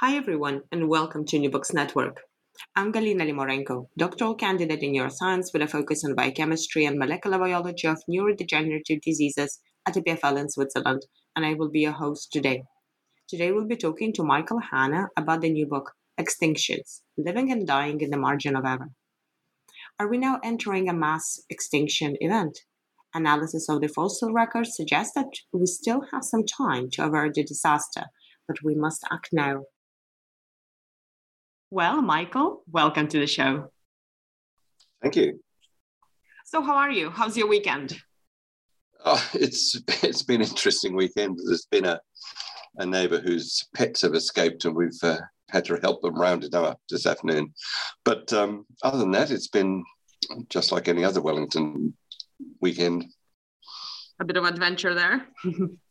Hi, everyone, and welcome to New Books Network. I'm Galina Limorenko, doctoral candidate in neuroscience with a focus on biochemistry and molecular biology of neurodegenerative diseases at the EPFL in Switzerland, and I will be your host today. Today, we'll be talking to Michael Hannah about the new book, Extinctions Living and Dying in the Margin of Error. Are we now entering a mass extinction event? Analysis of the fossil records suggests that we still have some time to avert the disaster, but we must act now. Well, Michael, welcome to the show. Thank you. So, how are you? How's your weekend? Oh, it's it's been an interesting weekend. There's been a a neighbour whose pets have escaped, and we've uh, had to help them round it up this afternoon. But um, other than that, it's been just like any other Wellington weekend. A bit of adventure there.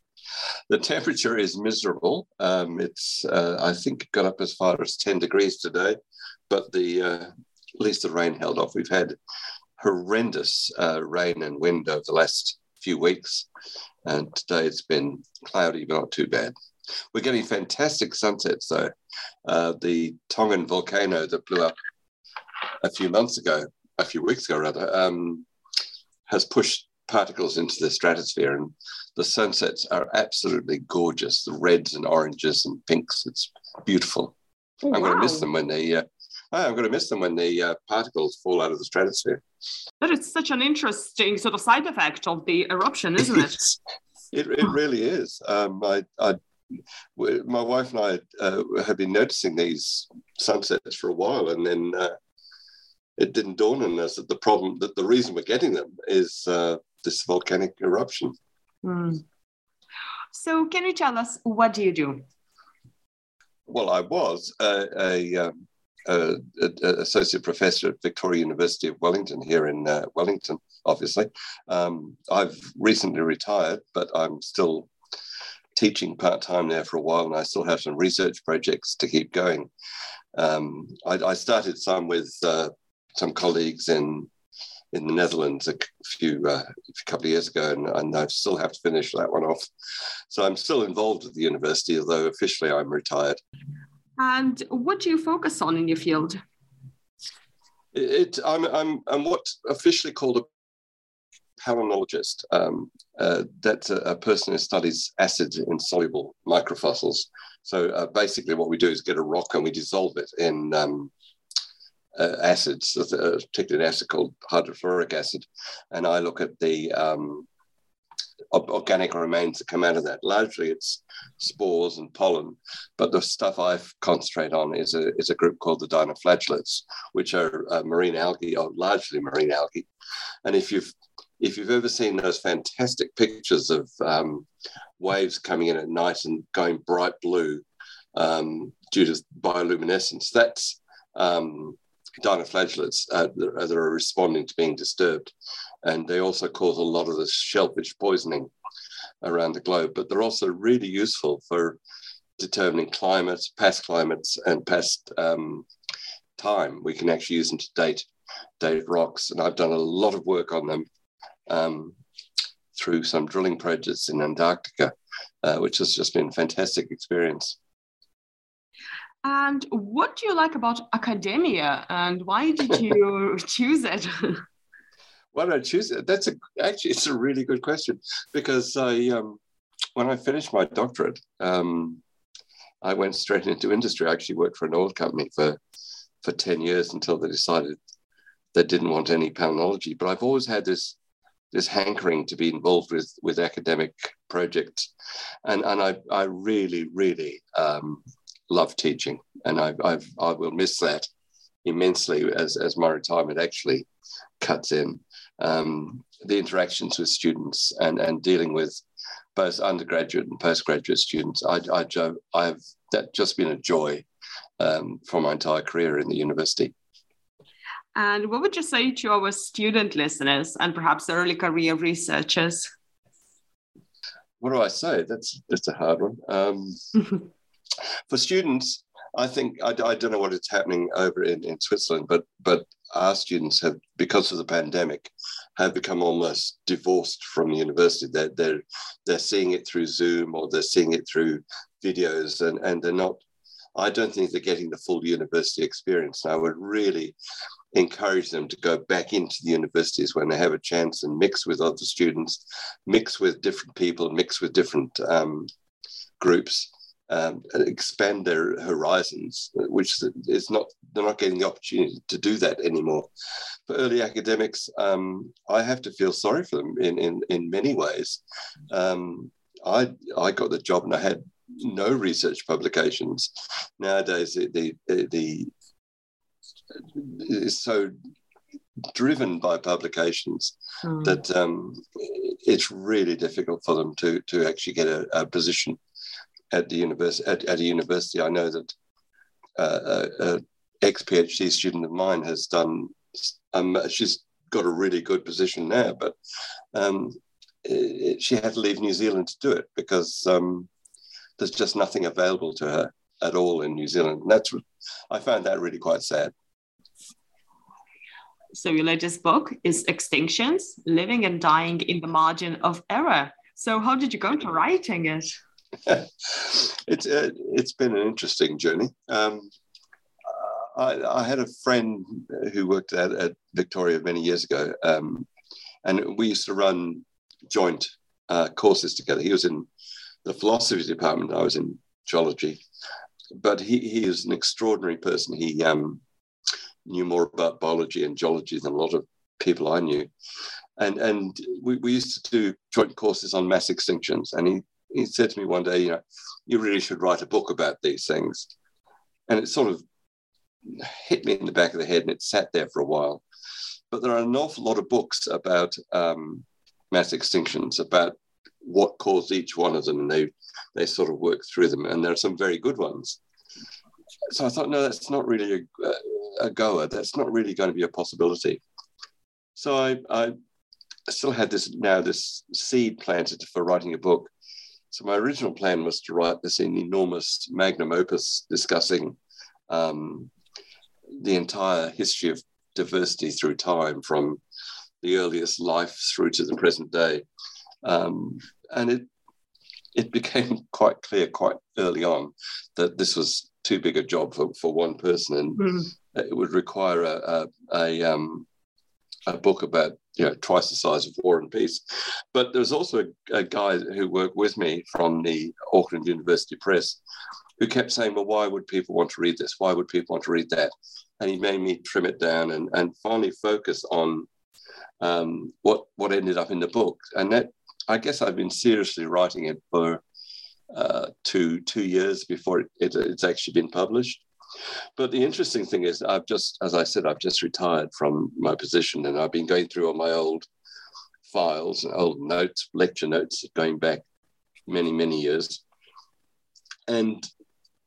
the temperature is miserable. Um, it's uh, I think it got up as far as ten degrees today, but the uh, at least the rain held off. We've had horrendous uh, rain and wind over the last few weeks, and today it's been cloudy, but not too bad. We're getting fantastic sunsets though. Uh, the Tongan volcano that blew up a few months ago, a few weeks ago rather, um, has pushed particles into the stratosphere and the sunsets are absolutely gorgeous. The reds and oranges and pinks it's beautiful. Oh, i'm going to miss them when they uh, i'm going to miss them when the uh, particles fall out of the stratosphere. That is such an interesting sort of side effect of the eruption, isn't it? It, it really is. Um, I, I my wife and i uh, have been noticing these sunsets for a while and then uh, it didn't dawn on us that the problem that the reason we're getting them is uh, this volcanic eruption Hmm. So, can you tell us what do you do? Well, I was uh, a, um, a, a, a associate professor at Victoria University of Wellington here in uh, Wellington, obviously. Um, I've recently retired, but I'm still teaching part time there for a while, and I still have some research projects to keep going. Um, I, I started some with uh, some colleagues in in the Netherlands a few uh, a couple of years ago, and, and I still have to finish that one off. So I'm still involved at the university, although officially I'm retired. And what do you focus on in your field? It, I'm, I'm, I'm what's officially called a palynologist. Um, uh, that's a, a person who studies acid insoluble microfossils. So uh, basically, what we do is get a rock and we dissolve it in um, uh, acids, a particular acid called hydrofluoric acid. And I look at the um, organic remains that come out of that. Largely, it's spores and pollen, but the stuff I concentrate on is a, is a group called the dinoflagellates, which are uh, marine algae, or largely marine algae. And if you've if you've ever seen those fantastic pictures of um, waves coming in at night and going bright blue um, due to bioluminescence, that's um, dinoflagellates uh, that, are, responding to being disturbed. And they also cause a lot of the shellfish poisoning. around the globe, but they're also really useful for determining climate, past climates, and past um, time. We can actually use them to date date rocks, and I've done a lot of work on them um, through some drilling projects in Antarctica, uh, which has just been a fantastic experience. And what do you like about academia, and why did you choose it? why did I choose it? That's a actually it's a really good question because I um, when I finished my doctorate, um, I went straight into industry. I actually worked for an oil company for for ten years until they decided they didn't want any palynology. But I've always had this this hankering to be involved with with academic projects, and and I I really really um, love teaching, and I I've, I will miss that immensely as as my retirement actually cuts in. Um, the interactions with students and and dealing with both undergraduate and postgraduate students, I I I've that just been a joy um, for my entire career in the university. And what would you say to our student listeners and perhaps early career researchers? What do I say? That's that's a hard one. Um, for students, I think I, I, don't know what is happening over in, in Switzerland, but but our students have, because of the pandemic, have become almost divorced from the university. They're they're they're seeing it through Zoom or they're seeing it through videos, and and they're not. I don't think they're getting the full university experience. And I would really encourage them to go back into the universities when they have a chance and mix with other students, mix with different people, mix with different um, groups, um, expand their horizons, which is not, they're not getting the opportunity to do that anymore. For early academics, um, I have to feel sorry for them in, in, in many ways. Um, I, I got the job and I had no research publications. Nowadays, the, the, the is so driven by publications mm. that um, it's really difficult for them to to actually get a, a position at the university. At, at, a university, I know that uh, a, a ex PhD student of mine has done. Um, she's got a really good position now, but um, it, she had to leave New Zealand to do it because um, there's just nothing available to her at all in New Zealand. And that's I found that really quite sad. So your latest book is Extinctions, Living and Dying in the Margin of Error. So how did you go to writing it? it's uh, it's been an interesting journey. Um, I, I, had a friend who worked at, at Victoria many years ago, um, and we used to run joint uh, courses together. He was in the philosophy department. I was in geology, but he, he is an extraordinary person. He um, knew more about biology and geology than a lot of people I knew. And, and we, we used to do joint courses on mass extinctions. And he, he said to me one day, you know, you really should write a book about these things. And it sort of hit me in the back of the head and it sat there for a while. But there are an awful lot of books about um, mass extinctions, about what caused each one of them, and they they sort of work through them. And there are some very good ones. So I thought, no, that's not really a, a goer. That's not really going to be a possibility. So I, I still had this now this seed planted for writing a book. So my original plan was to write this enormous magnum opus discussing um, the entire history of diversity through time, from the earliest life through to the present day. Um, and it it became quite clear quite early on that this was too big a job for, for one person, and mm. it would require a a, a, um, a, book about you know twice the size of War and Peace. But there was also a, a guy who worked with me from the Auckland University Press who kept saying, "Well, why would people want to read this? Why would people want to read that?" And he made me trim it down and and finally focus on um, what what ended up in the book, and that I guess I've been seriously writing it for uh, two two years before it, it, it's actually been published. But the interesting thing is, I've just, as I said, I've just retired from my position, and I've been going through all my old files, old notes, lecture notes, going back many many years, and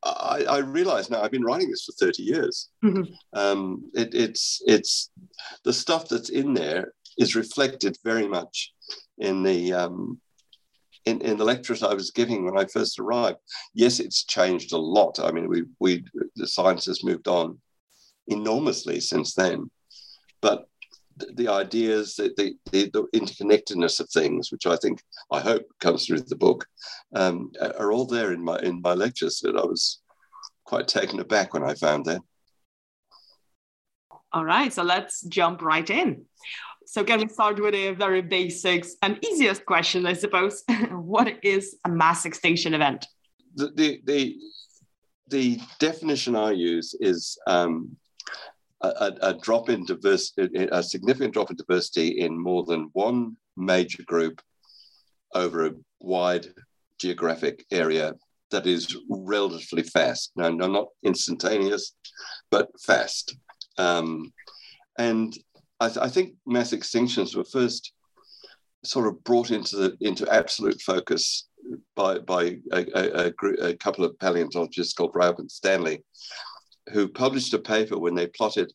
I, I realize now I've been writing this for 30 years. Mm-hmm. Um, it, it's it's the stuff that's in there is reflected very much in the um, in, in the lectures I was giving when I first arrived, yes, it's changed a lot. I mean, we, we the science has moved on enormously since then. But the ideas, the, the, the, interconnectedness of things, which I think, I hope comes through the book, um, are all there in my in my lectures. That I was quite taken aback when I found that. All right, so let's jump right in. So can we start with a very basics and easiest question, I suppose? what is a mass extinction event? The the the, the definition I use is um, a, a, drop in diversity, a significant drop in diversity in more than one major group over a wide geographic area that is relatively fast. No, no, not instantaneous, but fast. Um, and I, th- I, think mass extinctions were first sort of brought into the into absolute focus by by a, a, a, a couple of paleontologists called Raup and Stanley, who published a paper when they plotted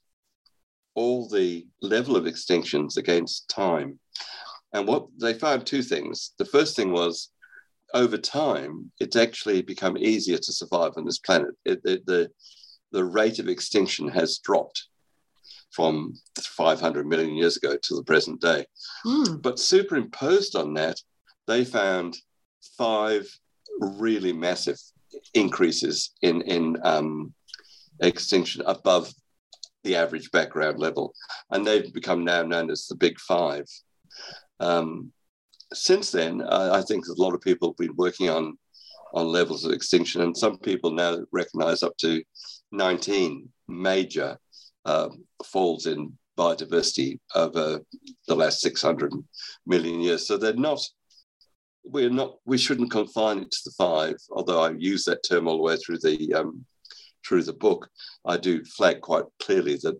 all the level of extinctions against time. And what they found two things. The first thing was over time, it's actually become easier to survive on this planet. It, it, the, the rate of extinction has dropped from 500 million years ago to the present day. Mm. But superimposed on that, they found five really massive increases in, in um, extinction above the average background level. And they've become now known as the Big Five. Um, since then, I, I think a lot of people have been working on, on levels of extinction, and some people now recognize up to 19 major uh, falls in biodiversity over the last 600 million years. So they're not, we're not, we shouldn't confine it to the five, although I use that term all the way through the um, through the book. I do flag quite clearly that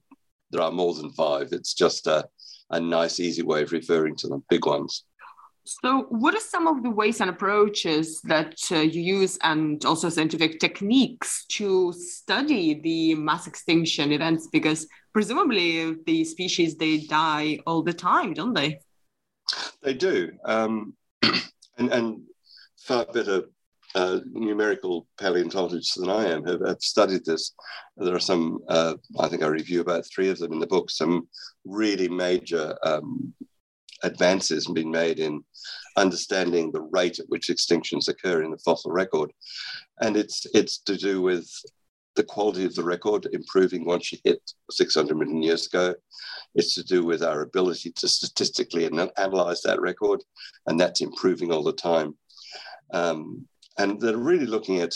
there are more than five. It's just a, a nice, easy way of referring to them, big ones. So, what are some of the ways and approaches that uh, you use, and also scientific techniques to study the mass extinction events? Because presumably the species they die all the time, don't they? They do, um, and, and far better uh, numerical paleontologists than I am have, have, studied this. There are some, uh, I think I review about three of them in the book, some really major um, advances being made in understanding the rate at which extinctions occur in the fossil record. And it's, it's to do with the quality of the record improving once you hit 600 million years ago. It's to do with our ability to statistically analyze that record, and that's improving all the time. Um, and they're really looking at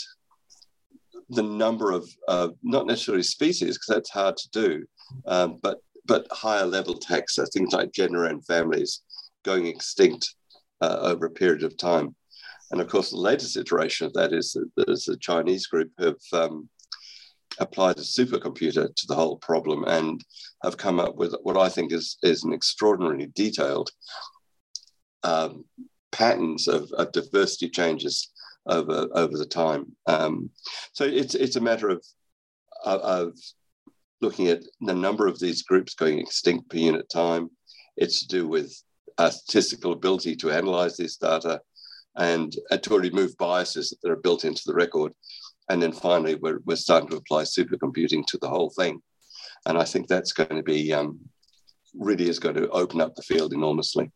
the number of uh, not necessarily species because that's hard to do, um, but but higher level taxa, things like genera and families going extinct uh, over a period of time. And of course, the latest iteration of that is that there's a Chinese group who have um, applied a supercomputer to the whole problem and have come up with what I think is, is an extraordinarily detailed um, patterns of, of, diversity changes over, over the time. Um, so it's, it's a matter of, of looking at the number of these groups going extinct per unit time. It's to do with a statistical ability to analyze this data and, and to remove biases that are built into the record. And then finally, we're, we're starting to apply supercomputing to the whole thing. And I think that's going to be um, really is going to open up the field enormously.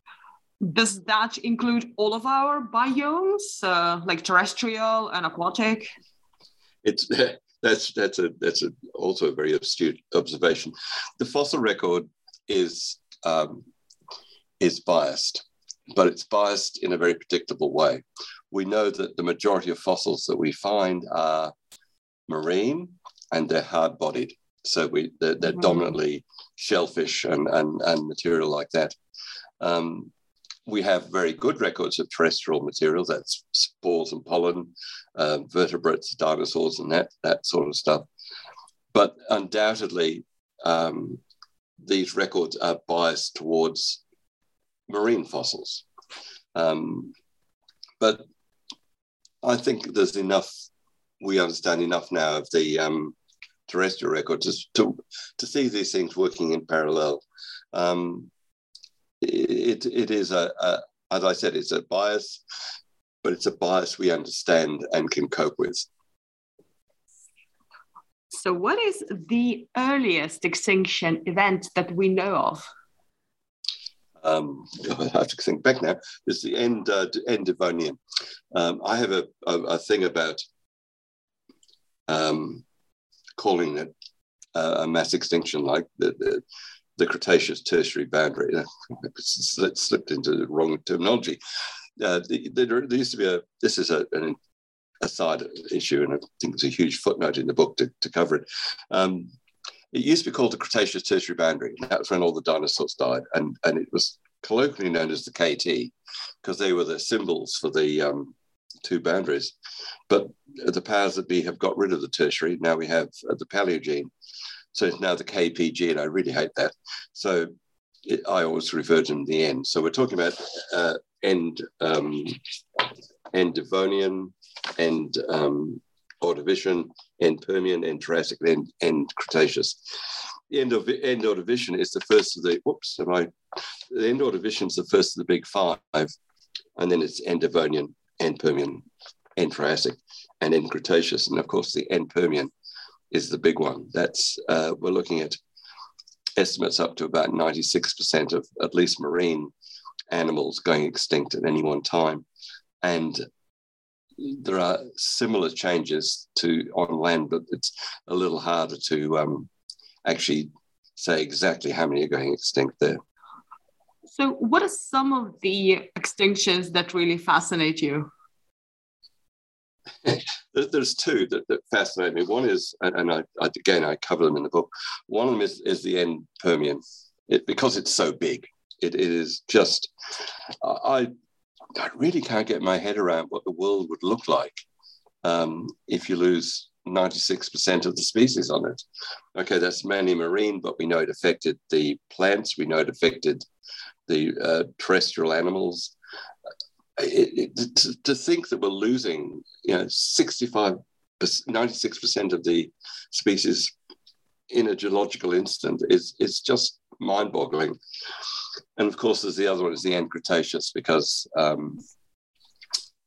Does that include all of our biomes, uh, like terrestrial and aquatic? It's that's that's a that's a, also a very astute observation. The fossil record is um, is biased, but it's biased in a very predictable way. We know that the majority of fossils that we find are marine and they're hard-bodied, so we they're, they're mm-hmm. dominantly shellfish and, and and material like that. Um, we have very good records of terrestrial material, that's spores and pollen, uh, vertebrates, dinosaurs, and that, that sort of stuff. But undoubtedly, um, these records are biased towards marine fossils. Um, but I think there's enough, we understand enough now of the um, terrestrial records to, to see these things working in parallel. Um, it, it is a, a, as I said, it's a bias. but it's a bias we understand and can cope with. So, what is the earliest extinction event that we know of? Um, I have to think back now. It's the end uh, end Devonian. Um, I have a, a, a thing about um, calling it uh, a mass extinction, like the, the, the Cretaceous Tertiary boundary. It's slipped into the wrong terminology. Uh, the, the, there used to be a. This is a, an a side issue, and I think there's a huge footnote in the book to, to cover it. Um, it used to be called the Cretaceous Tertiary Boundary. That was when all the dinosaurs died, and, and it was colloquially known as the KT because they were the symbols for the um, two boundaries. But the powers that be have got rid of the tertiary. Now we have uh, the Paleogene. So it's now the KPG, and I really hate that. So it, I always refer to them the end. So we're talking about uh, end, um, end Devonian, end um, Ordovician, end Permian, end Triassic, end, end Cretaceous. The end of end Ordovician is the first of the whoops, am I the end Ordovician is the first of the big five, and then it's end Devonian, end Permian, end Triassic, and end Cretaceous. And of course the end Permian is the big one. That's uh, we're looking at estimates up to about 96% of at least marine animals going extinct at any one time. And there are similar changes to on land, but it's a little harder to um, actually say exactly how many are going extinct there. So, what are some of the extinctions that really fascinate you? There's two that, that, fascinate me. One is, and I, again I cover them in the book. One of them is, is the end Permian, it, because it's so big. It, it is just, I I really can't get my head around what the world would look like um, if you lose 96% of the species on it. Okay, that's mainly marine, but we know it affected the plants, we know it affected the uh, terrestrial animals. It, it, to, to, think that we're losing, you know, 65, 96% of the species in a geological instant is, is just mind boggling. And of course, there's the other one is the end Cretaceous because um,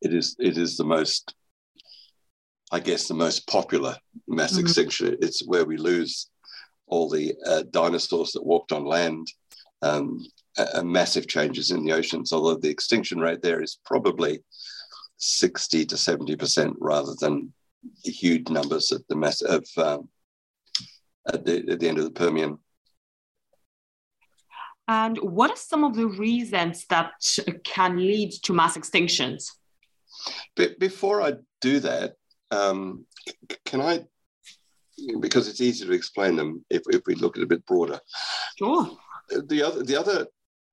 it is it is the most, I guess, the most popular mass mm-hmm. extinction. It's where we lose all the uh, dinosaurs that walked on land, um, massive changes in the oceans. Although the extinction rate there is probably sixty to seventy percent rather than huge numbers at the mass of um, at the, at the end of the Permian. And what are some of the reasons that can lead to mass extinctions? But before I do that, um, can I, because it's easy to explain them if, if we look at it a bit broader. Sure. The other, the other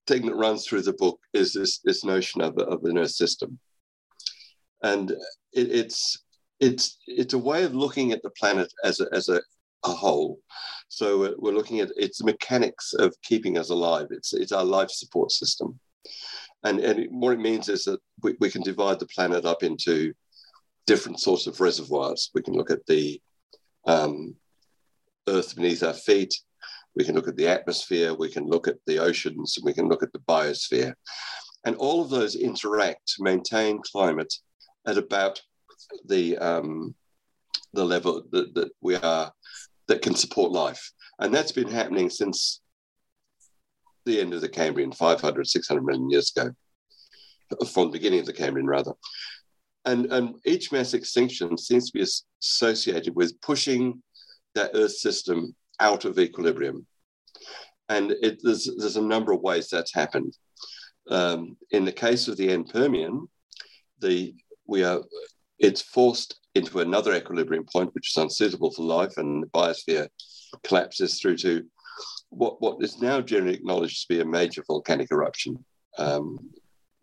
thing that runs through the book is this, this notion of, of an Earth system. And it, it's, it's, it's a way of looking at the planet as a, as a, a whole. So we're looking at its mechanics of keeping us alive. It's, it's our life support system. And, and what it means is that we, we can divide the planet up into different sorts of reservoirs. We can look at the um, earth beneath our feet. We can look at the atmosphere. We can look at the oceans. We can look at the biosphere. And all of those interact to maintain climate at about the, um, the level that, that we are that can support life. And that's been happening since the end of the Cambrian, 500, 600 million years ago, from the beginning of the Cambrian, rather. And, and each mass extinction seems to be associated with pushing that Earth system out of equilibrium. And it, there's, there's a number of ways that's happened. Um, in the case of the end Permian, the, we are, it's forced into another equilibrium point, which is unsuitable for life, and the biosphere collapses through to what, what is now generally acknowledged to be a major volcanic eruption. Um,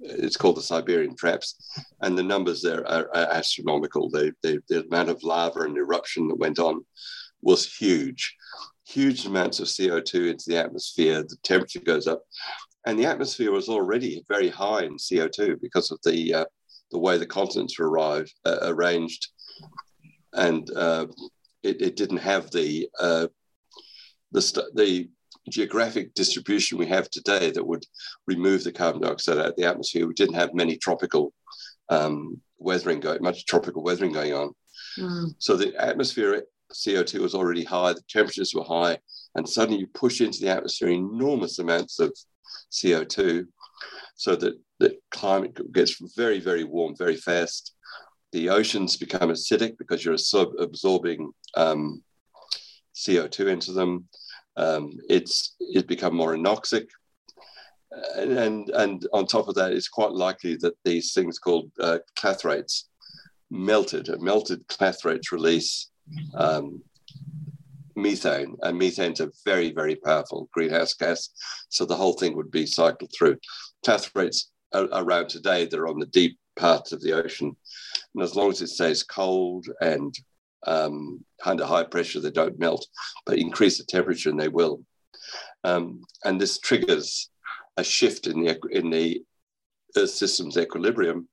it's called the Siberian Traps, and the numbers there are, are astronomical. The, the, the, amount of lava and eruption that went on was huge. Huge amounts of CO2 into the atmosphere, the temperature goes up, and the atmosphere was already very high in CO2 because of the, uh, the way the continents were arrived, uh, arranged and uh, it, it, didn't have the uh, the, the geographic distribution we have today that would remove the carbon dioxide out of the atmosphere. We didn't have many tropical um, weathering going, much tropical weathering going on. Mm. So the atmospheric CO2 was already high, the temperatures were high, and suddenly you push into the atmosphere enormous amounts of CO2 so that the climate gets very, very warm very fast. The oceans become acidic because you're absorbing um, CO2 into them. Um, it's it become more anoxic, and, and on top of that, it's quite likely that these things called uh, clathrates melted. Melted clathrates release um, methane, and methane's a very, very powerful greenhouse gas. So the whole thing would be cycled through. Clathrates are around today, they're on the deep parts of the ocean. And as long as it stays cold and um, under high pressure, they don't melt, but increase the temperature and they will. Um, and this triggers a shift in the, in the Earth system's equilibrium,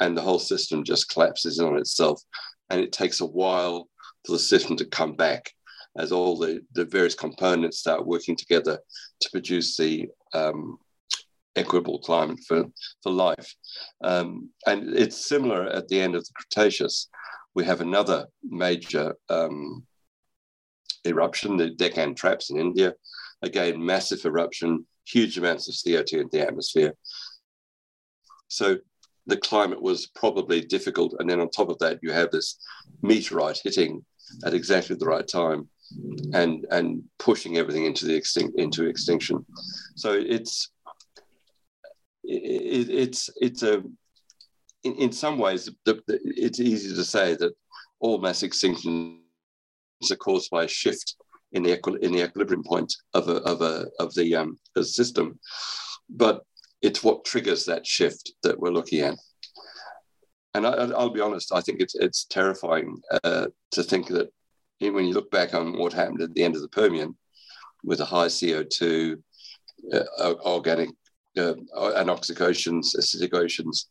and the whole system just collapses in on itself. And it takes a while for the system to come back as all the, the various components start working together to produce the um, equitable climate for, for life. Um, and it's similar at the end of the Cretaceous. We have another major um, eruption, the Deccan Traps in India. Again, massive eruption, huge amounts of CO2 in the atmosphere. So the climate was probably difficult. And then on top of that, you have this meteorite hitting at exactly the right time and and pushing everything into the extinct into extinction. So it's it, it's it's a in, in some ways the, the, it's easy to say that all mass extinctions are caused by a shift in the equi- in the equilibrium point of a of a of the um, the system, but it's what triggers that shift that we're looking at. And I, will be honest, I think it's it's terrifying uh, to think that when you look back on what happened at the end of the Permian with a high CO2, uh, organic uh, anoxic oceans, acidic oceans,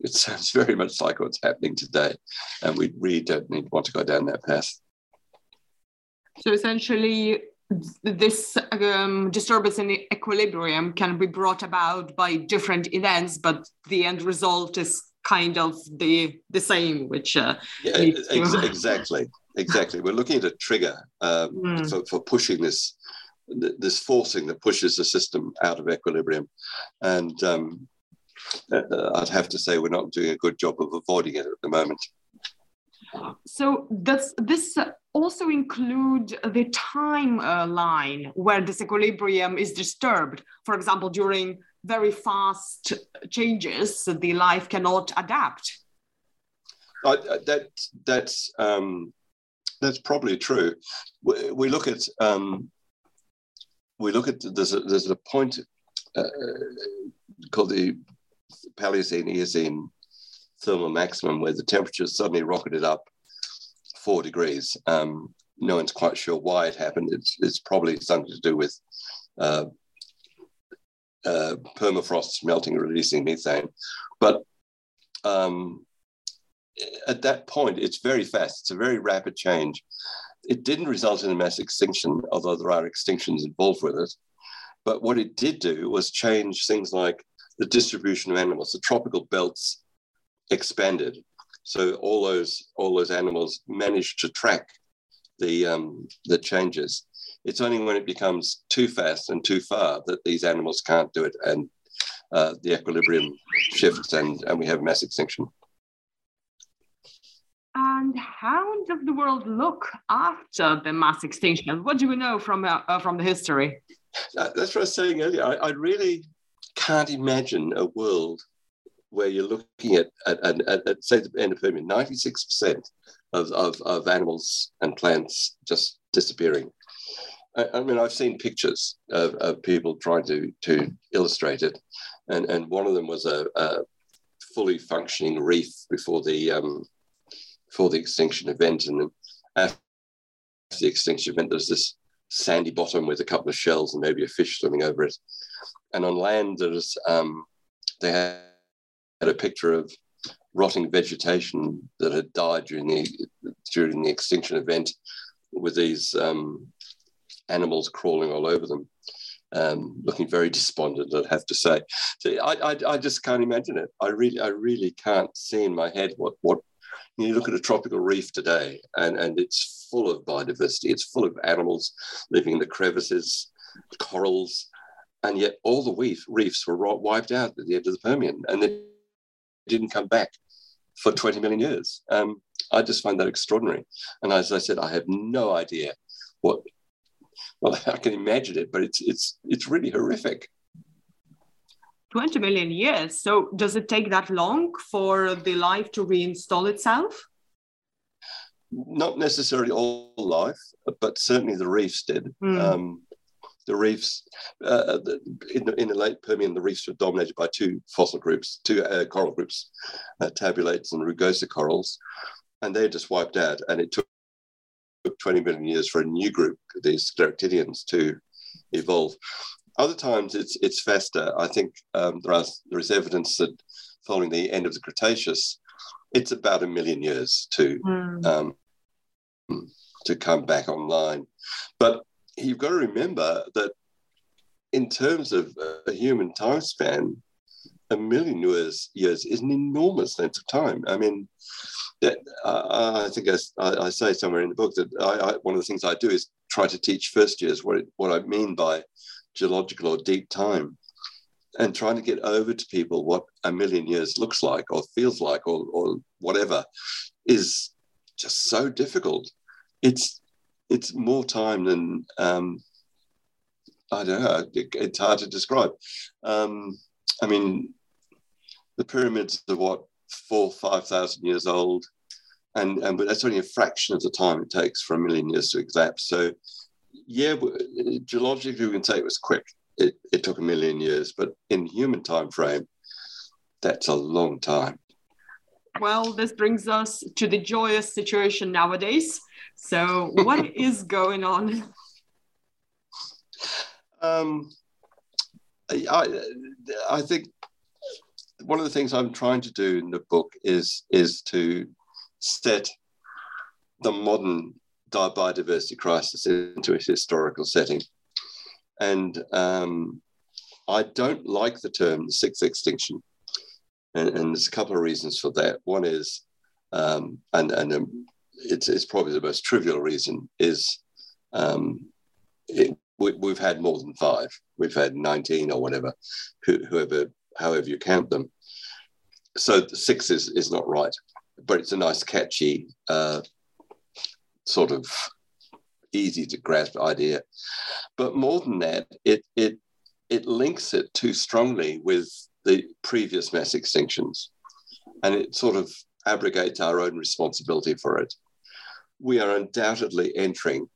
it sounds very much like what's happening today. And we really don't need want to go down that path. So essentially, this um, disturbance in equilibrium can be brought about by different events, but the end result is kind of the the same, which uh, yeah, ex- exactly exactly. We're looking at a trigger um, mm. for, for pushing this this forcing that pushes the system out of equilibrium, and um, uh, I'd have to say we're not doing a good job of avoiding it at the moment. So does this also include the timeline uh, where this equilibrium is disturbed? For example, during very fast changes, the life cannot adapt. Uh, that that's um, that's probably true. We, we look at um, we look at there's a, there's a point uh, called the Paleocene Eocene thermal maximum where the temperature suddenly rocketed up four degrees. Um, no one's quite sure why it happened. It's, it's probably something to do with uh, uh, permafrost melting releasing methane. But um, at that point, it's very fast. It's a very rapid change. It didn't result in a mass extinction, although there are extinctions involved with it. But what it did do was change things like the distribution of animals. The tropical belts expanded, so all those all those animals managed to track the um, the changes. It's only when it becomes too fast and too far that these animals can't do it, and uh, the equilibrium shifts, and and we have mass extinction. And how does the world look after the mass extinction? What do we know from uh, uh, from the history? That's what I was saying earlier. I, I, really can't imagine a world where you're looking at, at, at, at say, the end of Permian, 96% of, of, of animals and plants just disappearing. I, I mean, I've seen pictures of, of people trying to, to illustrate it. And, and one of them was a, a fully functioning reef before the um, for the extinction event. And after the extinction event, there's this sandy bottom with a couple of shells and maybe a fish swimming over it. And on land, there's um, they had a picture of rotting vegetation that had died during the during the extinction event, with these um, animals crawling all over them. um, looking very despondent, I'd have to say. So I, I, I, just can't imagine it. I really, I really can't see in my head what, what you look at a tropical reef today, and, and it's full of biodiversity. It's full of animals living in the crevices, corals, and yet all the reef, reefs were wiped out at the end of the Permian, and they didn't come back for 20 million years. Um, I just find that extraordinary. And as I said, I have no idea what. Well, I can imagine it, but it's it's it's really horrific. 20 million years. So does it take that long for the life to reinstall itself? Not necessarily all life, but certainly the reefs did. Mm. Um, the reefs uh, the, in, the, in, the, late Permian, the reefs were dominated by two fossil groups, two uh, coral groups, uh, tabulates and rugosa corals, and they just wiped out. And it took 20 million years for a new group, these Scleractinians, to evolve. Other times it's it's faster. I think um, there, are, there is evidence that following the end of the Cretaceous, it's about a million years to mm. um, to come back online. But you've got to remember that in terms of a human time span, a million years, years is an enormous length of time. I mean, that, uh, I think I, I, say somewhere in the book that I, I, one of the things I do is try to teach first years what, it, what I mean by geological or deep time and trying to get over to people what a million years looks like or feels like or, or whatever is just so difficult. It's it's more time than um, I don't know. It, it's hard to describe. Um, I mean, the pyramids are what four, five thousand years old, and and but that's only a fraction of the time it takes for a million years to elapse. So, yeah, geologically we can say it was quick. It, it took a million years, but in human time frame, that's a long time. Well, this brings us to the joyous situation nowadays so, what is going on? Um, I, I think one of the things I'm trying to do in the book is is to set the modern biodiversity crisis into a historical setting. And um, I don't like the term the sixth extinction. And, and, there's a couple of reasons for that. One is, um, and, and um, it's, it's probably the most trivial reason is um, it, we, have had more than five. We've had 19 or whatever, whoever, however you count them. So six is, is not right, but it's a nice, catchy, uh, sort of easy to grasp idea. But more than that, it, it, it links it too strongly with the previous mass extinctions. And it sort of abrogates our own responsibility for it we are undoubtedly entering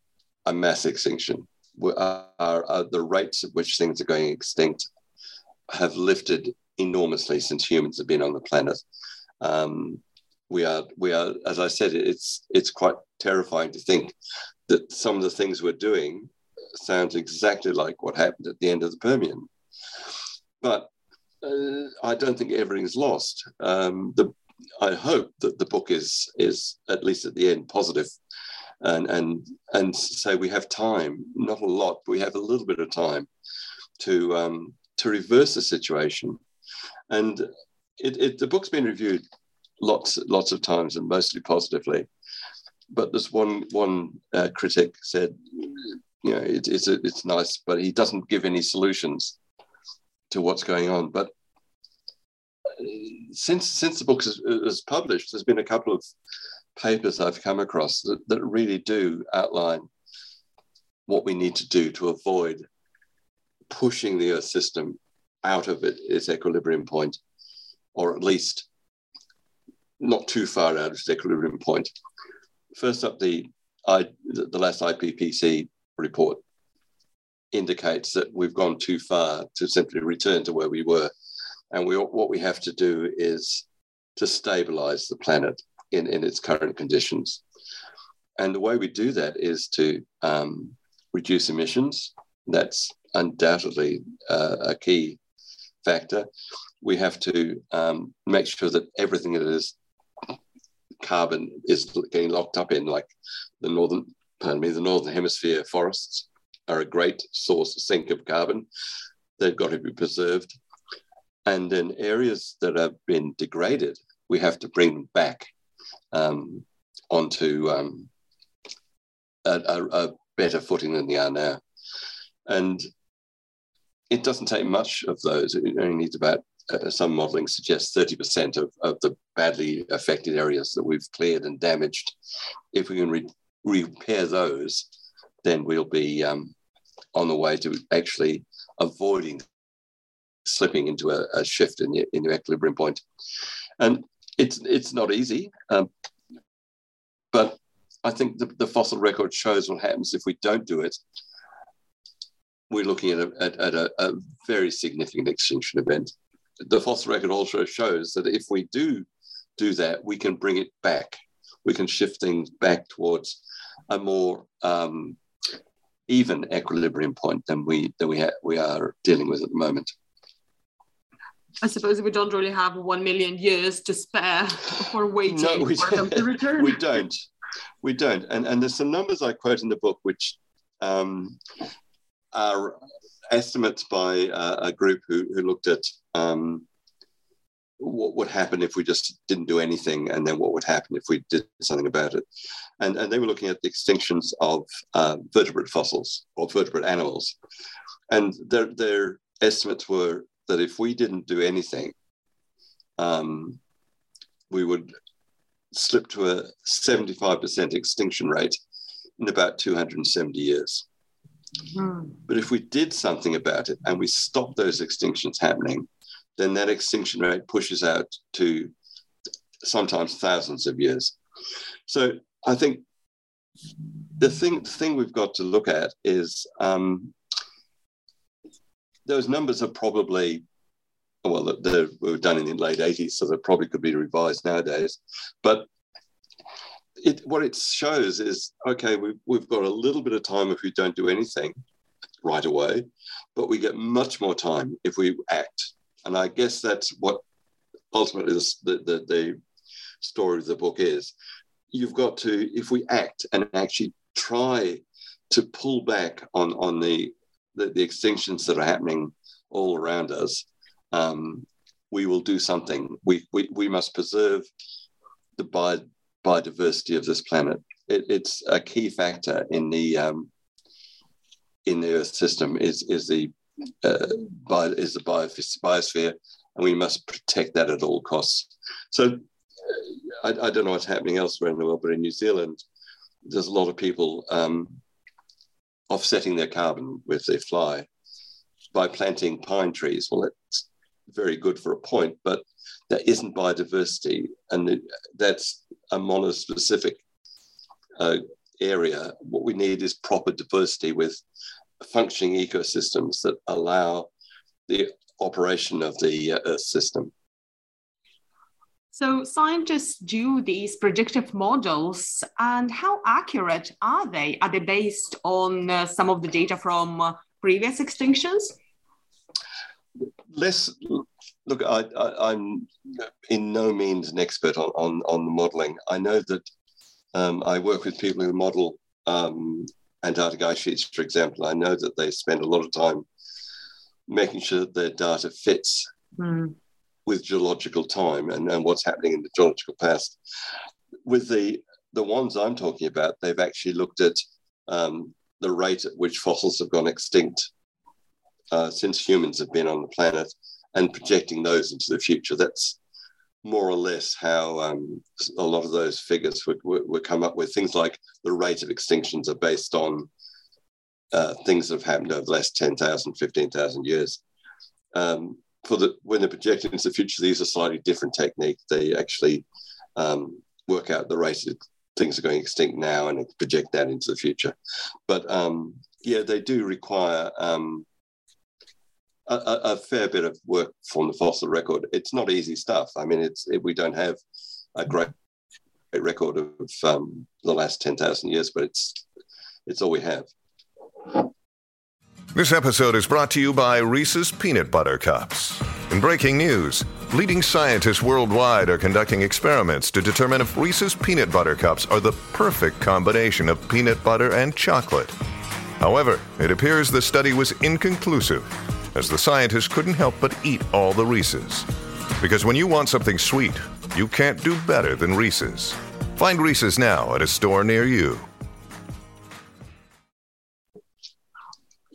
a mass extinction. The rates at which things are going extinct have lifted enormously since humans have been on the planet. Um, we are, we are, as I said, it's it's quite terrifying to think that some of the things we're doing sounds exactly like what happened at the end of the Permian. But uh, I don't think everything's lost. Um, the I hope that the book is is at least at the end positive, and and and say we have time, not a lot, but we have a little bit of time to um, to reverse the situation, and it, it the book's been reviewed lots lots of times and mostly positively, but this one one uh, critic said, you know, it, it's it's nice, but he doesn't give any solutions to what's going on, but since since the book is, is, published, there's been a couple of papers I've come across that, that really do outline what we need to do to avoid pushing the Earth system out of it, its equilibrium point, or at least not too far out of its equilibrium point. First up, the I, the last IPCC report indicates that we've gone too far to simply return to where we were and we, what we have to do is to stabilize the planet in, in its current conditions. And the way we do that is to um, reduce emissions. That's undoubtedly uh, a key factor. We have to um, make sure that everything that is carbon is getting locked up in, like the northern, pardon me, the northern hemisphere forests, are a great source sink of carbon. They've got to be preserved. And in areas that have been degraded, we have to bring them back um, onto um, a, a, a, better footing than they are now. And it doesn't take much of those. It only needs about, uh, some modeling suggests 30% of, of the badly affected areas that we've cleared and damaged. If we can re- repair those, then we'll be um, on the way to actually avoiding slipping into a, a shift in your, in your equilibrium point. And it's it's not easy, um, but I think the, the, fossil record shows what happens if we don't do it. We're looking at a, at, at a, a very significant extinction event. The fossil record also shows that if we do do that, we can bring it back. We can shift things back towards a more um, even equilibrium point than we than we ha- we are dealing with at the moment. I suppose we don't really have one million years to spare for waiting no, we for them to return. we don't. We don't. And, and there's some numbers I quote in the book which um, are estimates by uh, a group who, who looked at um, what would happen if we just didn't do anything and then what would happen if we did something about it. And, and they were looking at the extinctions of uh, vertebrate fossils or vertebrate animals. And their, their estimates were that if we didn't do anything, um, we would slip to a 75% extinction rate in about 270 years. Mm. But if we did something about it and we stopped those extinctions happening, then that extinction rate pushes out to sometimes thousands of years. So I think the thing, the thing we've got to look at is um, those numbers are probably well, they were done in the late 80s, so they probably could be revised nowadays. But it, what it shows is okay, we've, we've got a little bit of time if we don't do anything right away, but we get much more time if we act. And I guess that's what ultimately the, the, the story of the book is. You've got to, if we act and actually try to pull back on, on the the, the extinctions that are happening all around us, um, we will do something. We, we, we must preserve the biodiversity of this planet. It, it's a key factor in the um, in the Earth system is is the uh, bio, is the biosphere, and we must protect that at all costs. So I, I, don't know what's happening elsewhere in the world, but in New Zealand, there's a lot of people um, offsetting their carbon with their fly by planting pine trees. Well, it's very good for a point, but that isn't biodiversity, and that's a monospecific uh, area. What we need is proper diversity with functioning ecosystems that allow the operation of the uh, Earth system. So scientists do these predictive models, and how accurate are they? Are they based on uh, some of the data from uh, previous extinctions? Less. Look, I, am in no means an expert on, on, on the modeling. I know that um, I work with people who model um, Antarctic ice sheets, for example. I know that they spend a lot of time making sure that their data fits. Mm with geological time and, and what's happening in the geological past. With the the ones I'm talking about, they've actually looked at um, the rate at which fossils have gone extinct uh, since humans have been on the planet and projecting those into the future. That's more or less how um, a lot of those figures would, come up with. Things like the rate of extinctions are based on uh, things that have happened over the last 10,000, 15,000 years. Um, for the when they're projecting into the future, these are slightly different techniques. They actually um, work out the rate of things are going extinct now and project that into the future. But um, yeah, they do require um, a, a, fair bit of work from the fossil record. It's not easy stuff. I mean, it's it, we don't have a great record of um, the last ten thousand years, but it's it's all we have. This episode is brought to you by Reese's Peanut Butter Cups. In breaking news, leading scientists worldwide are conducting experiments to determine if Reese's Peanut Butter Cups are the perfect combination of peanut butter and chocolate. However, it appears the study was inconclusive, as the scientists couldn't help but eat all the Reese's. Because when you want something sweet, you can't do better than Reese's. Find Reese's now at a store near you.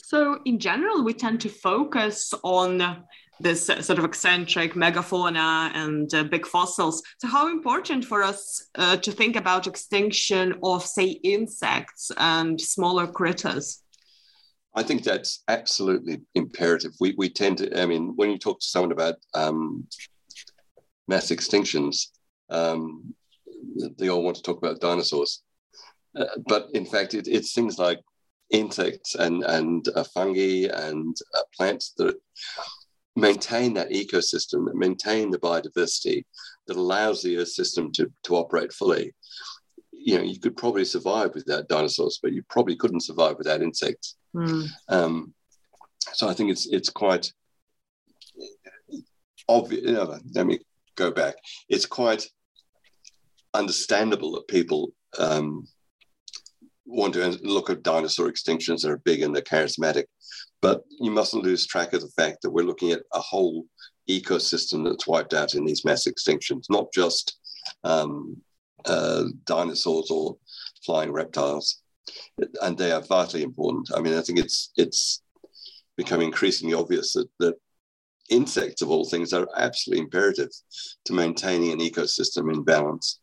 So, in general, we tend to focus on this sort of eccentric megafauna and uh, big fossils. So, how important for us uh, to think about extinction of, say, insects and smaller critters? I think that's absolutely imperative. We, we tend to, I mean, when you talk to someone about um, mass extinctions, um, they all want to talk about dinosaurs. Uh, but in fact, it, it's things like insects and, and uh, fungi and uh, plants that maintain that ecosystem, that maintain the biodiversity that allows the Earth system to, to operate fully. You know, you could probably survive without dinosaurs, but you probably couldn't survive without insects. Mm. Um, so I think it's it's quite obvious. You know, let me go back. It's quite understandable that people um, want to look at dinosaur extinctions that are big and they're charismatic. But you mustn't lose track of the fact that we're looking at a whole ecosystem that's wiped out in these mass extinctions, not just um, uh, dinosaurs or flying reptiles. And they are vitally important. I mean, I think it's it's become increasingly obvious that, that insects, of all things, are absolutely imperative to maintaining an ecosystem in balance.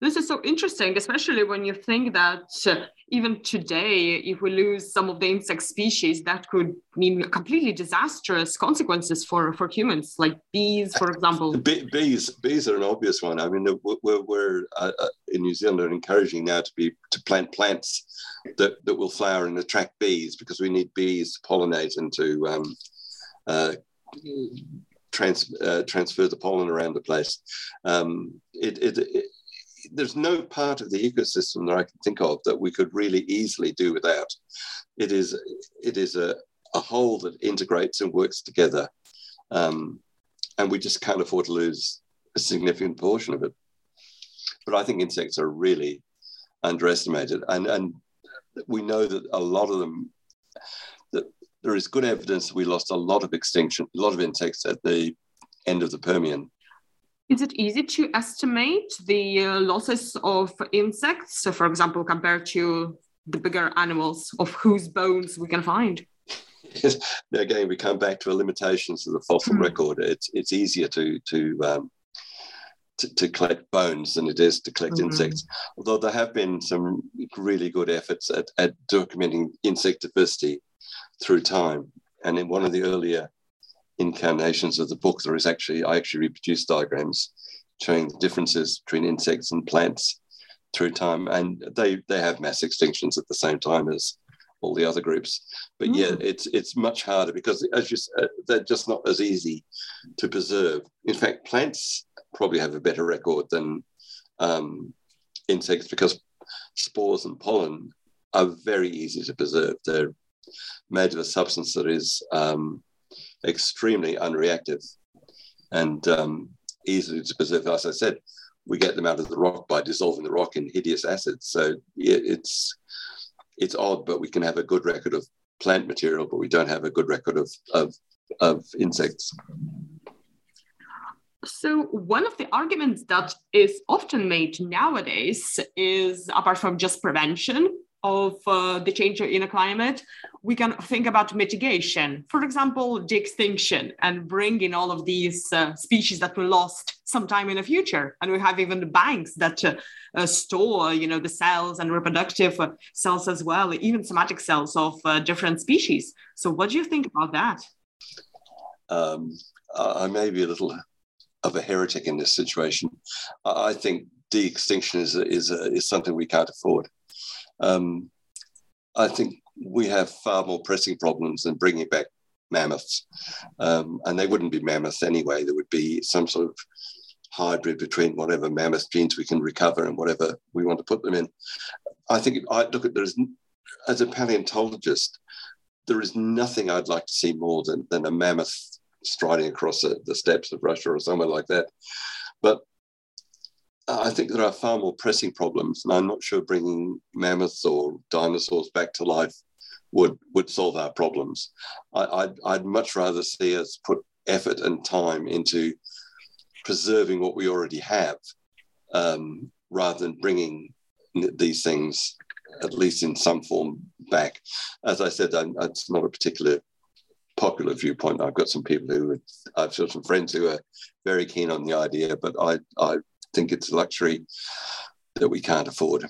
This is so interesting, especially when you think that uh, even today, if we lose some of the insect species, that could mean completely disastrous consequences for, for humans, like bees, for example. Be- bees, bees are an obvious one. I mean, we're, we're uh, uh, in New Zealand are encouraging now to be to plant plants that, that will flower and attract bees because we need bees to pollinate and to um, uh, trans, uh, transfer the pollen around the place. Um, it, it, it there's no part of the ecosystem that I can think of that we could really easily do without. It is it is a, a whole that integrates and works together, um, and we just can't afford to lose a significant portion of it. But I think insects are really underestimated, and and we know that a lot of them that there is good evidence that we lost a lot of extinction, a lot of insects at the end of the Permian is it easy to estimate the uh, losses of insects, so for example, compared to the bigger animals of whose bones we can find? Yes. Again, we come back to the limitations of the fossil mm. record. It's it's easier to to, um, to to, collect bones than it is to collect mm. insects. Although there have been some really good efforts at, at documenting insect diversity through time. And in one of the earlier incarnations of the book, there is actually, I actually reproduced diagrams showing the differences between insects and plants through time. And they, they have mass extinctions at the same time as all the other groups. But mm. yeah, it's, it's much harder because as you said, they're just not as easy to preserve. In fact, plants probably have a better record than um, insects because spores and pollen are very easy to preserve. They're made of a substance that is um, extremely unreactive and um, easily to preserve. As I said, we get them out of the rock by dissolving the rock in hideous acids. So it's it's odd, but we can have a good record of plant material, but we don't have a good record of of, of insects. So, one of the arguments that is often made nowadays is apart from just prevention, of uh, the change in a climate, we can think about mitigation. For example, the extinction and bringing all of these uh, species that were lost sometime in the future. And we have even the banks that uh, uh store, you know, the cells and reproductive uh, cells as well, even somatic cells of uh, different species. So, what do you think about that? Um, I may be a little of a heretic in this situation. I think de-extinction is, is, is something we can't afford. Um, I think we have far more pressing problems than bringing back mammoths. Um, and they wouldn't be mammoths anyway. There would be some sort of hybrid between whatever mammoth genes we can recover and whatever we want to put them in. I think I look at there's as a paleontologist, there is nothing I'd like to see more than, than a mammoth striding across the, the steppes of Russia or somewhere like that. But I think there are far more pressing problems, and I'm not sure bringing mammoths or dinosaurs back to life would would solve our problems. I, would I'd much rather see us put effort and time into preserving what we already have, um, rather than bringing these things, at least in some form, back. As I said, I'm, it's not a particular popular viewpoint. I've got some people who I've got some friends who are very keen on the idea, but I I think it's a luxury that we can't afford.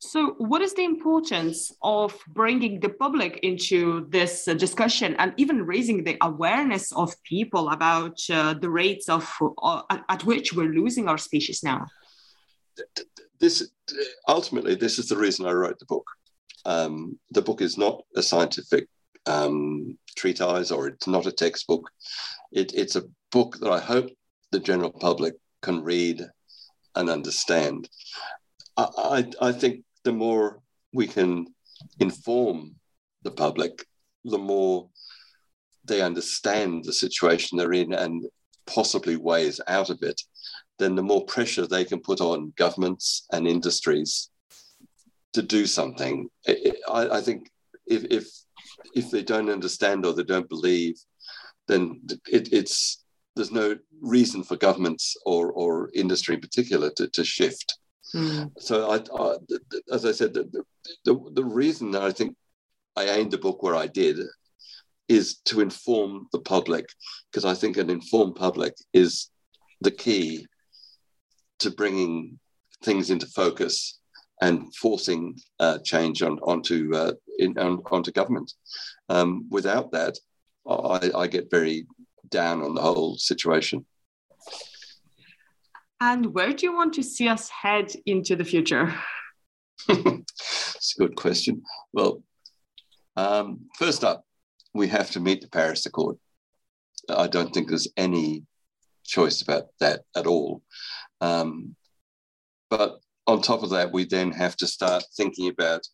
So, what is the importance of bringing the public into this uh, discussion and even raising the awareness of people about uh, the rates of uh, at which we're losing our species now? This ultimately, this is the reason I wrote the book. Um, the book is not a scientific um, treatise or it's not a textbook. It, it's a book that I hope the general public can read and understand. I, I, I think the more we can inform the public, the more they understand the situation they're in and possibly ways out of it, then the more pressure they can put on governments and industries to do something. I, I think if, if if they don't understand or they don't believe, then it, it's there's no reason for governments or, or industry in particular to, to shift. Mm. So, I, I, as I said, the, the, the reason that I think I aimed the book where I did is to inform the public, because I think an informed public is the key to bringing things into focus and forcing uh, change on, onto uh, in, on, onto government. Um, without that, I, I, get very down on the whole situation. And where do you want to see us head into the future? It's a good question. Well, um, first up, we have to meet the Paris Accord. I don't think there's any choice about that at all. Um, but on top of that, we then have to start thinking about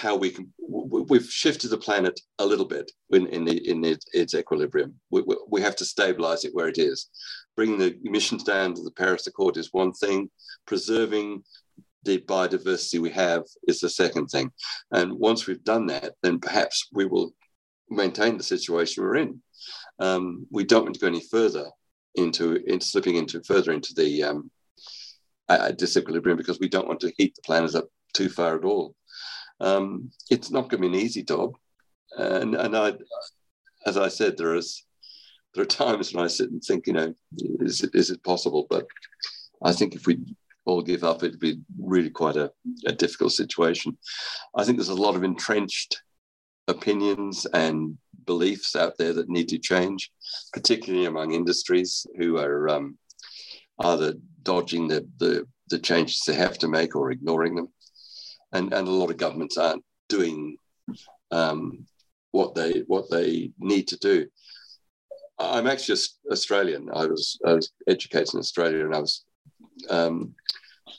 how we can. We've shifted the planet a little bit in, in, the, in its, its equilibrium. We, we have to stabilize it where it is. Bringing the emissions down to the Paris Accord is one thing. Preserving the biodiversity we have is the second thing. And once we've done that, then perhaps we will maintain the situation we're in. Um, we don't want to go any further into in slipping into further into the um, uh, disequilibrium because we don't want to heat the planet up too far at all. Um, it's not going to be an easy job, and and I, as I said, there is there are times when I sit and think, you know, is it is it possible? But I think if we all give up, it'd be really quite a, a difficult situation. I think there's a lot of entrenched opinions and beliefs out there that need to change, particularly among industries who are um, either dodging the, the, the changes they have to make or ignoring them. And, and a lot of governments aren't doing um, what they what they need to do. I'm actually Australian. I was I was educated in Australia, and I was um,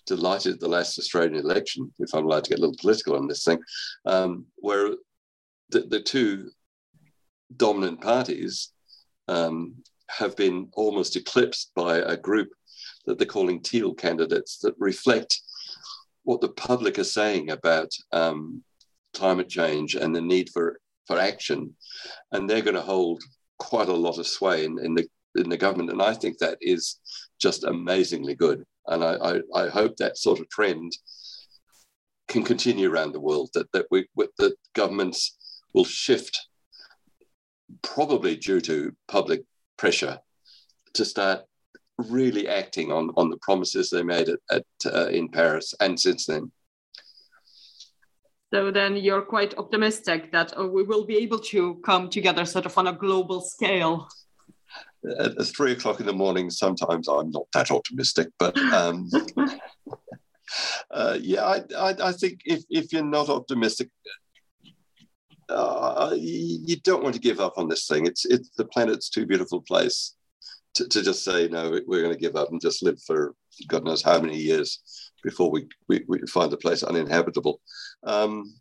delighted at the last Australian election, if I'm allowed to get a little political on this thing, um, where the, the two dominant parties um, have been almost eclipsed by a group that they're calling teal candidates that reflect what the public are saying about um, climate change and the need for, for action. And they're going to hold quite a lot of sway in, in the in the government. And I think that is just amazingly good. And I, I, I hope that sort of trend can continue around the world, that, that we that governments will shift, probably due to public pressure, to start really acting on, on the promises they made at, at uh, in Paris and since then. So then you're quite optimistic that uh, we will be able to come together sort of on a global scale. At, three o'clock in the morning, sometimes I'm not that optimistic, but um, uh, yeah, I, I, I, think if, if you're not optimistic, uh, you don't want to give up on this thing. It's it's the planet's too beautiful place to, to just say no we're going to give up and just live for god knows how many years before we, we, we find the place uninhabitable um,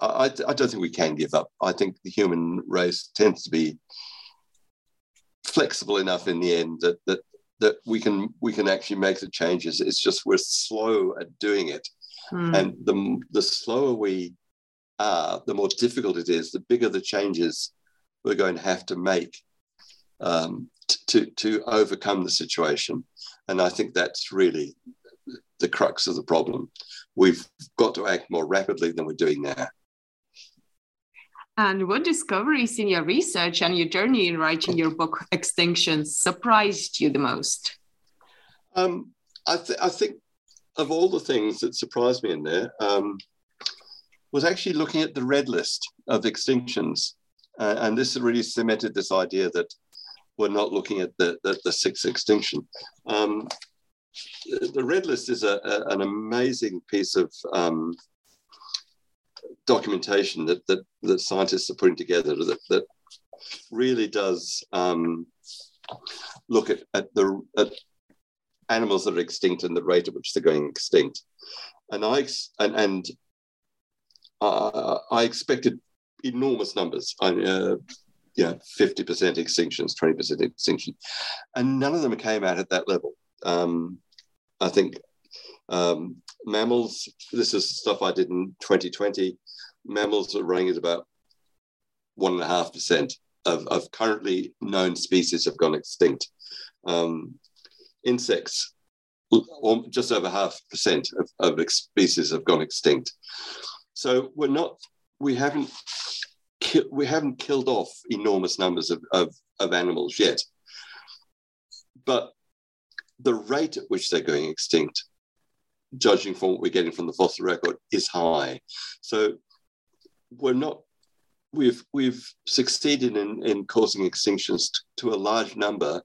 I, I don't think we can give up i think the human race tends to be flexible enough in the end that that that we can we can actually make the changes. It's just we're slow at doing it, mm. and the the slower we are, the more difficult it is. The bigger the changes we're going to have to make um, to to overcome the situation, and I think that's really the crux of the problem. We've got to act more rapidly than we're doing now. And what discoveries in your research and your journey in writing your book, Extinctions, surprised you the most? Um, I, th- I, think of all the things that surprised me in there um, was actually looking at the red list of extinctions. Uh, and this really cemented this idea that we're not looking at the, the, the sixth extinction. Um, the red list is a, a, an amazing piece of um, documentation that, that, that scientists are putting together that, that really does um, look at, at the at animals that are extinct and the rate at which they're going extinct. And I and, and uh, I expected enormous numbers. I, uh, you know, 50% extinctions, 20% extinction. And none of them came out at that level. Um, I think um, mammals, this is stuff I did in 2020 mammals are running at about one and a half percent of, of currently known species have gone extinct. Um, insects, just over half percent of, of species have gone extinct. So we're not, we haven't, ki- we haven't killed off enormous numbers of, of, of animals yet. But the rate at which they're going extinct judging from what we're getting from the fossil record, is high. So we're not we've we've succeeded in, in causing extinctions t- to a large number,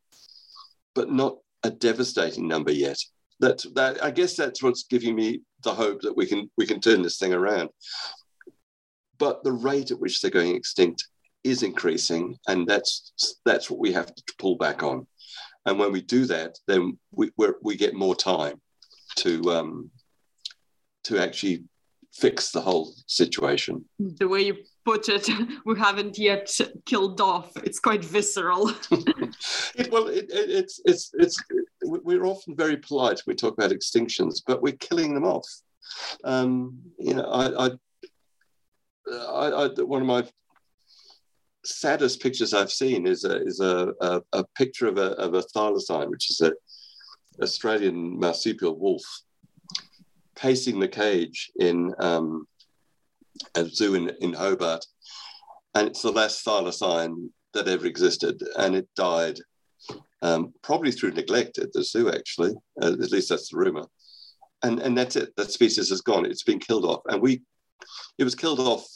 but not a devastating number yet. That that I guess that's what's giving me the hope that we can we can turn this thing around. But the rate at which they're going extinct is increasing, and that's that's what we have to pull back on. And when we do that, then we we get more time to um, to actually fix the whole situation. The way you put it, we haven't yet killed off. It's quite visceral. it, well, it, it, it's it's it's we're often very polite. We talk about extinctions, but we're killing them off. Um, you know, I, I, I, I, one of my saddest pictures I've seen is a is a, a, a picture of a of a thylacine, which is a Australian marsupial wolf pacing the cage in um, a zoo in, in Hobart. And it's the last thylacine that ever existed. And it died um, probably through neglect at the zoo, actually. Uh, at least that's the rumor. And, and that's it. That species has gone. It's been killed off. And we, it was killed off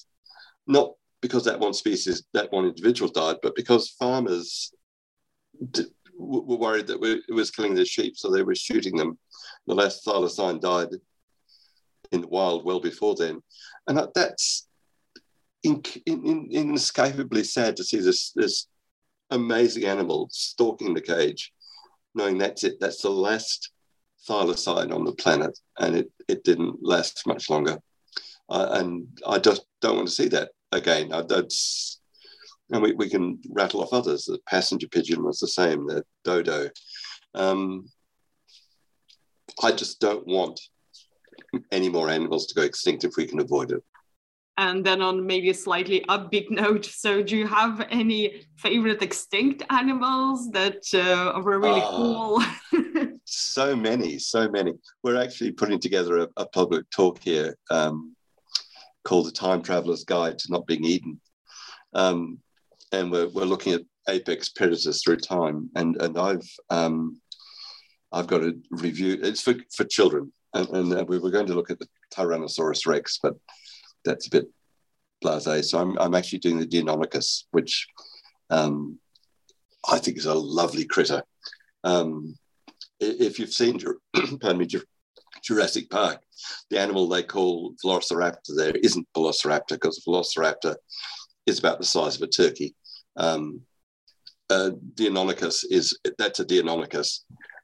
not because that one species, that one individual died, but because farmers were worried that it was killing their sheep. So they were shooting them. The last thylacine died in the wild well before then. And that's in, in, inescapably sad to see this, this amazing animal stalking the cage, knowing that's it, that's the last thylacine on the planet, and it, it didn't last much longer. Uh, and I just don't want to see that again. I, that's, and we, we can rattle off others. The passenger pigeon was the same, the dodo. Um, I just don't want any more animals to go extinct if we can avoid it. And then on maybe a slightly upbeat note, so do you have any favorite extinct animals that uh, were really uh, cool? so many, so many. We're actually putting together a, a public talk here um, called The Time Traveler's Guide to Not Being Eaten. Um, and we're, we're looking at apex predators through time. And, and I've, um, I've got a review, it's for, for children and, and uh, we were going to look at the Tyrannosaurus rex, but that's a bit blasé. So I'm, I'm actually doing the Deinonychus, which um, I think is a lovely critter. Um, if you've seen, pardon me, Jurassic Park, the animal they call Velociraptor there isn't Velociraptor because Velociraptor is about the size of a turkey. Um, uh, is that's a Deinonychus,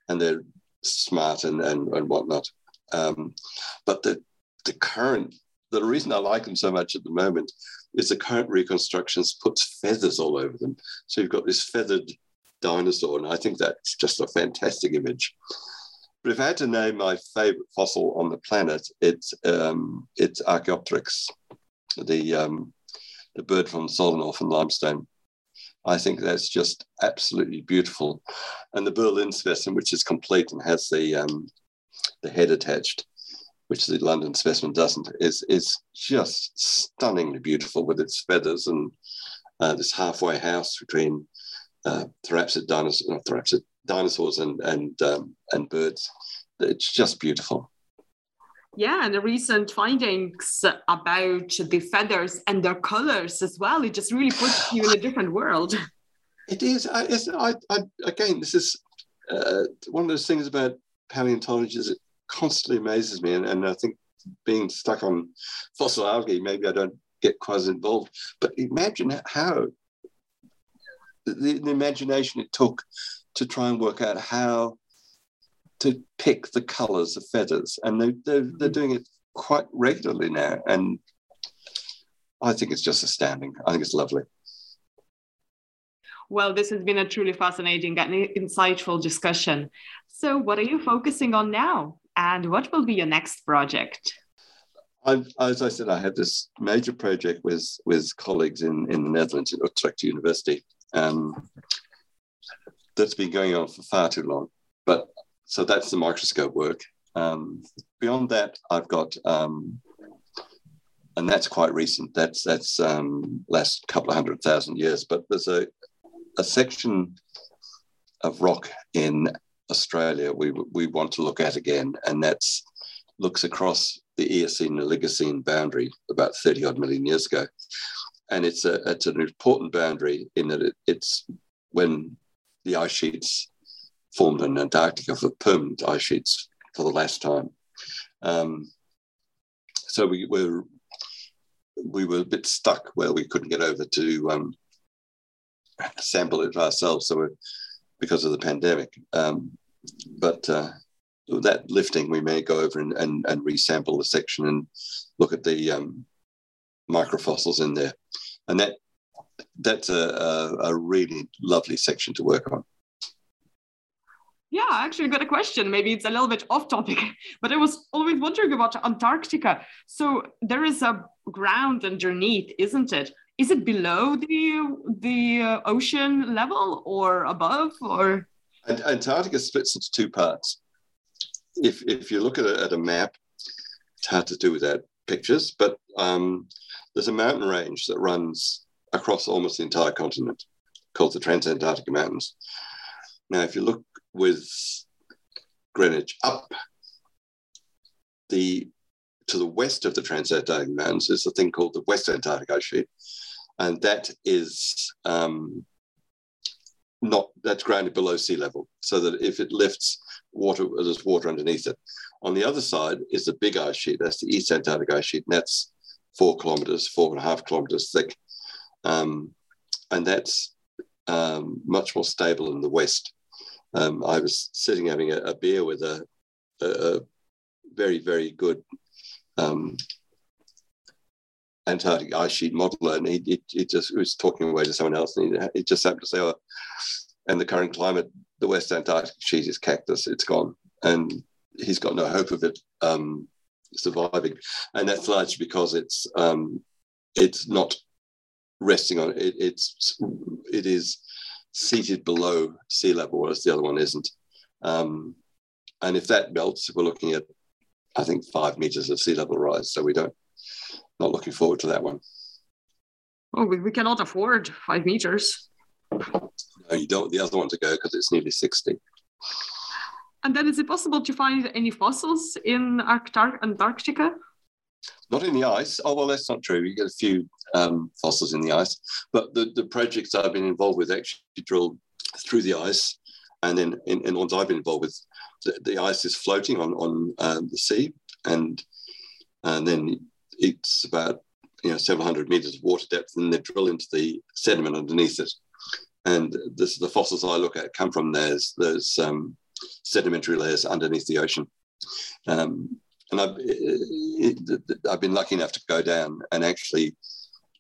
and they're smart and and, and whatnot. Um, but the the current the reason I like them so much at the moment is the current reconstructions puts feathers all over them. So you've got this feathered dinosaur, and I think that's just a fantastic image. But if I had to name my favorite fossil on the planet, it's um, it's Archaeopteryx, the um, the bird from Solnhofen limestone. I think that's just absolutely beautiful, and the Berlin specimen, which is complete and has the um, the head attached, which the London specimen doesn't, is is just stunningly beautiful with its feathers and uh, this halfway house between uh, therapsid dinosaurs, not therapsid dinosaurs and and um, and birds. It's just beautiful. Yeah, and the recent findings about the feathers and their colors as well. It just really puts you in a different world. It is. I, I, I again, this is uh, one of those things about paleontology is it constantly amazes me, and, and I think being stuck on fossil algae, maybe I don't get quite as involved. But imagine how the, the imagination it took to try and work out how to pick the colors of feathers. And they, they're, they're doing it quite regularly now. And I think it's just astounding. I think it's lovely. Well, this has been a truly fascinating and insightful discussion. So, what are you focusing on now? And what will be your next project? I've, as I said, I had this major project with, with colleagues in, in the Netherlands at Utrecht University. Um, that's been going on for far too long. But so that's the microscope work. Um, beyond that, I've got, um, and that's quite recent. That's that's um, last couple of hundred thousand years. But there's a a section of rock in Australia we we want to look at again, and that's looks across the Eocene and Oligocene boundary about 30 odd million years ago. And it's a it's an important boundary in that it, it's when the ice sheets formed in Antarctica for permanent ice sheets for the last time. Um, so we were we were a bit stuck where we couldn't get over to um, sample it ourselves. So because of the pandemic, um, but uh, that lifting, we may go over and, and, and resample the section and look at the um, microfossils in there, and that that's a, a, a really lovely section to work on. Yeah, I actually got a question. Maybe it's a little bit off topic, but I was always wondering about Antarctica. So there is a ground underneath, isn't it? Is it below the the uh, ocean level or above or? Antarctica splits into two parts. If if you look at a, at a map, it's hard to do without pictures, but um, there's a mountain range that runs across almost the entire continent called the Transantarctica Mountains. Now, if you look with Greenwich up the to the west of the Transantarctic Mountains is a thing called the West Antarctic Ice Sheet, and that is um, not that's grounded below sea level, so that if it lifts water, there's water underneath it. On the other side is the big ice sheet. That's the East Antarctic Ice Sheet, and that's four kilometers, four and a half kilometers thick, um, and that's um, much more stable in the west. Um, I was sitting having a, a beer with a, a, a, very, very good um, Antarctic ice sheet modeler, and he, he, he, just was talking away to someone else, and he, he just happened to say, "Oh, and the current climate, the West Antarctic sheet is cactus; it's gone, and he's got no hope of it um, surviving, and that's largely because it's um, it's not resting on it. It's it is seated below sea level, whereas the other one isn't. Um, and if that melts, we're looking at, I think, five meters of sea level rise. So we don't, not looking forward to that one. Oh, we, we cannot afford five meters. No, you don't. The other one to go because it's nearly 60. And then is it possible to find any fossils in Antarctica? Not in the ice. Oh, well, that's not true. You get a few um, fossils in the ice, but the, the projects I've been involved with actually drill through the ice. And then in, in ones I've been involved with, the, the ice is floating on, on um, the sea. And, and then it's about you know several hundred meters of water depth, and they drill into the sediment underneath it. And this, the fossils I look at come from those those um, sedimentary layers underneath the ocean. Um, and I've, it, it, I've been lucky enough to go down and actually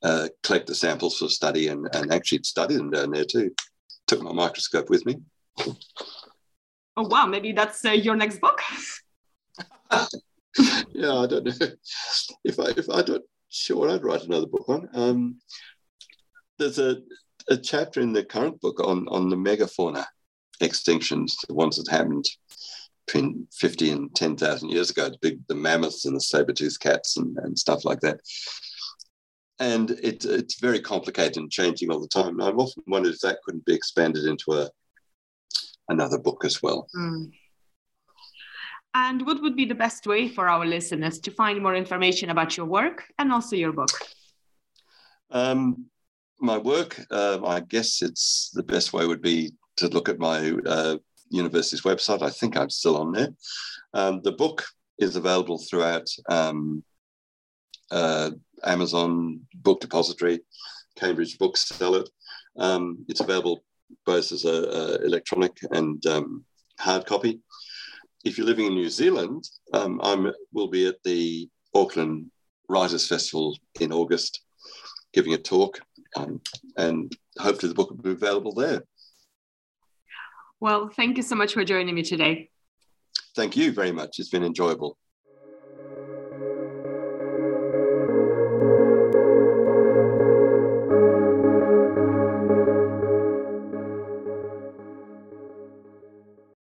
uh, collect the samples for study and, and actually study them down there too. took my microscope with me. Oh wow, maybe that's uh, your next book. yeah, I don't know if I if I don't sure I'd write another book on. Um, there's a a chapter in the current book on on the megafauna extinctions, the ones that happened between 50 and 10,000 years ago, the big the mammoths and the saber-toothed cats and, and stuff like that. And it, it's very complicated and changing all the time. And I've often wondered if that couldn't be expanded into a another book as well. Mm. And what would be the best way for our listeners to find more information about your work and also your book? Um, my work, uh, I guess it's the best way would be to look at my uh, university's website. I think I'm still on there. Um, the book is available throughout um, uh, Amazon Book Depository, Cambridge Bookseller. Um, it's available both as a, a electronic and um, hard copy. If you're living in New Zealand, um, I will be at the Auckland Writers Festival in August, giving a talk, um, and hopefully the book will be available there. Well, thank you so much for joining me today. Thank you very much. It's been enjoyable.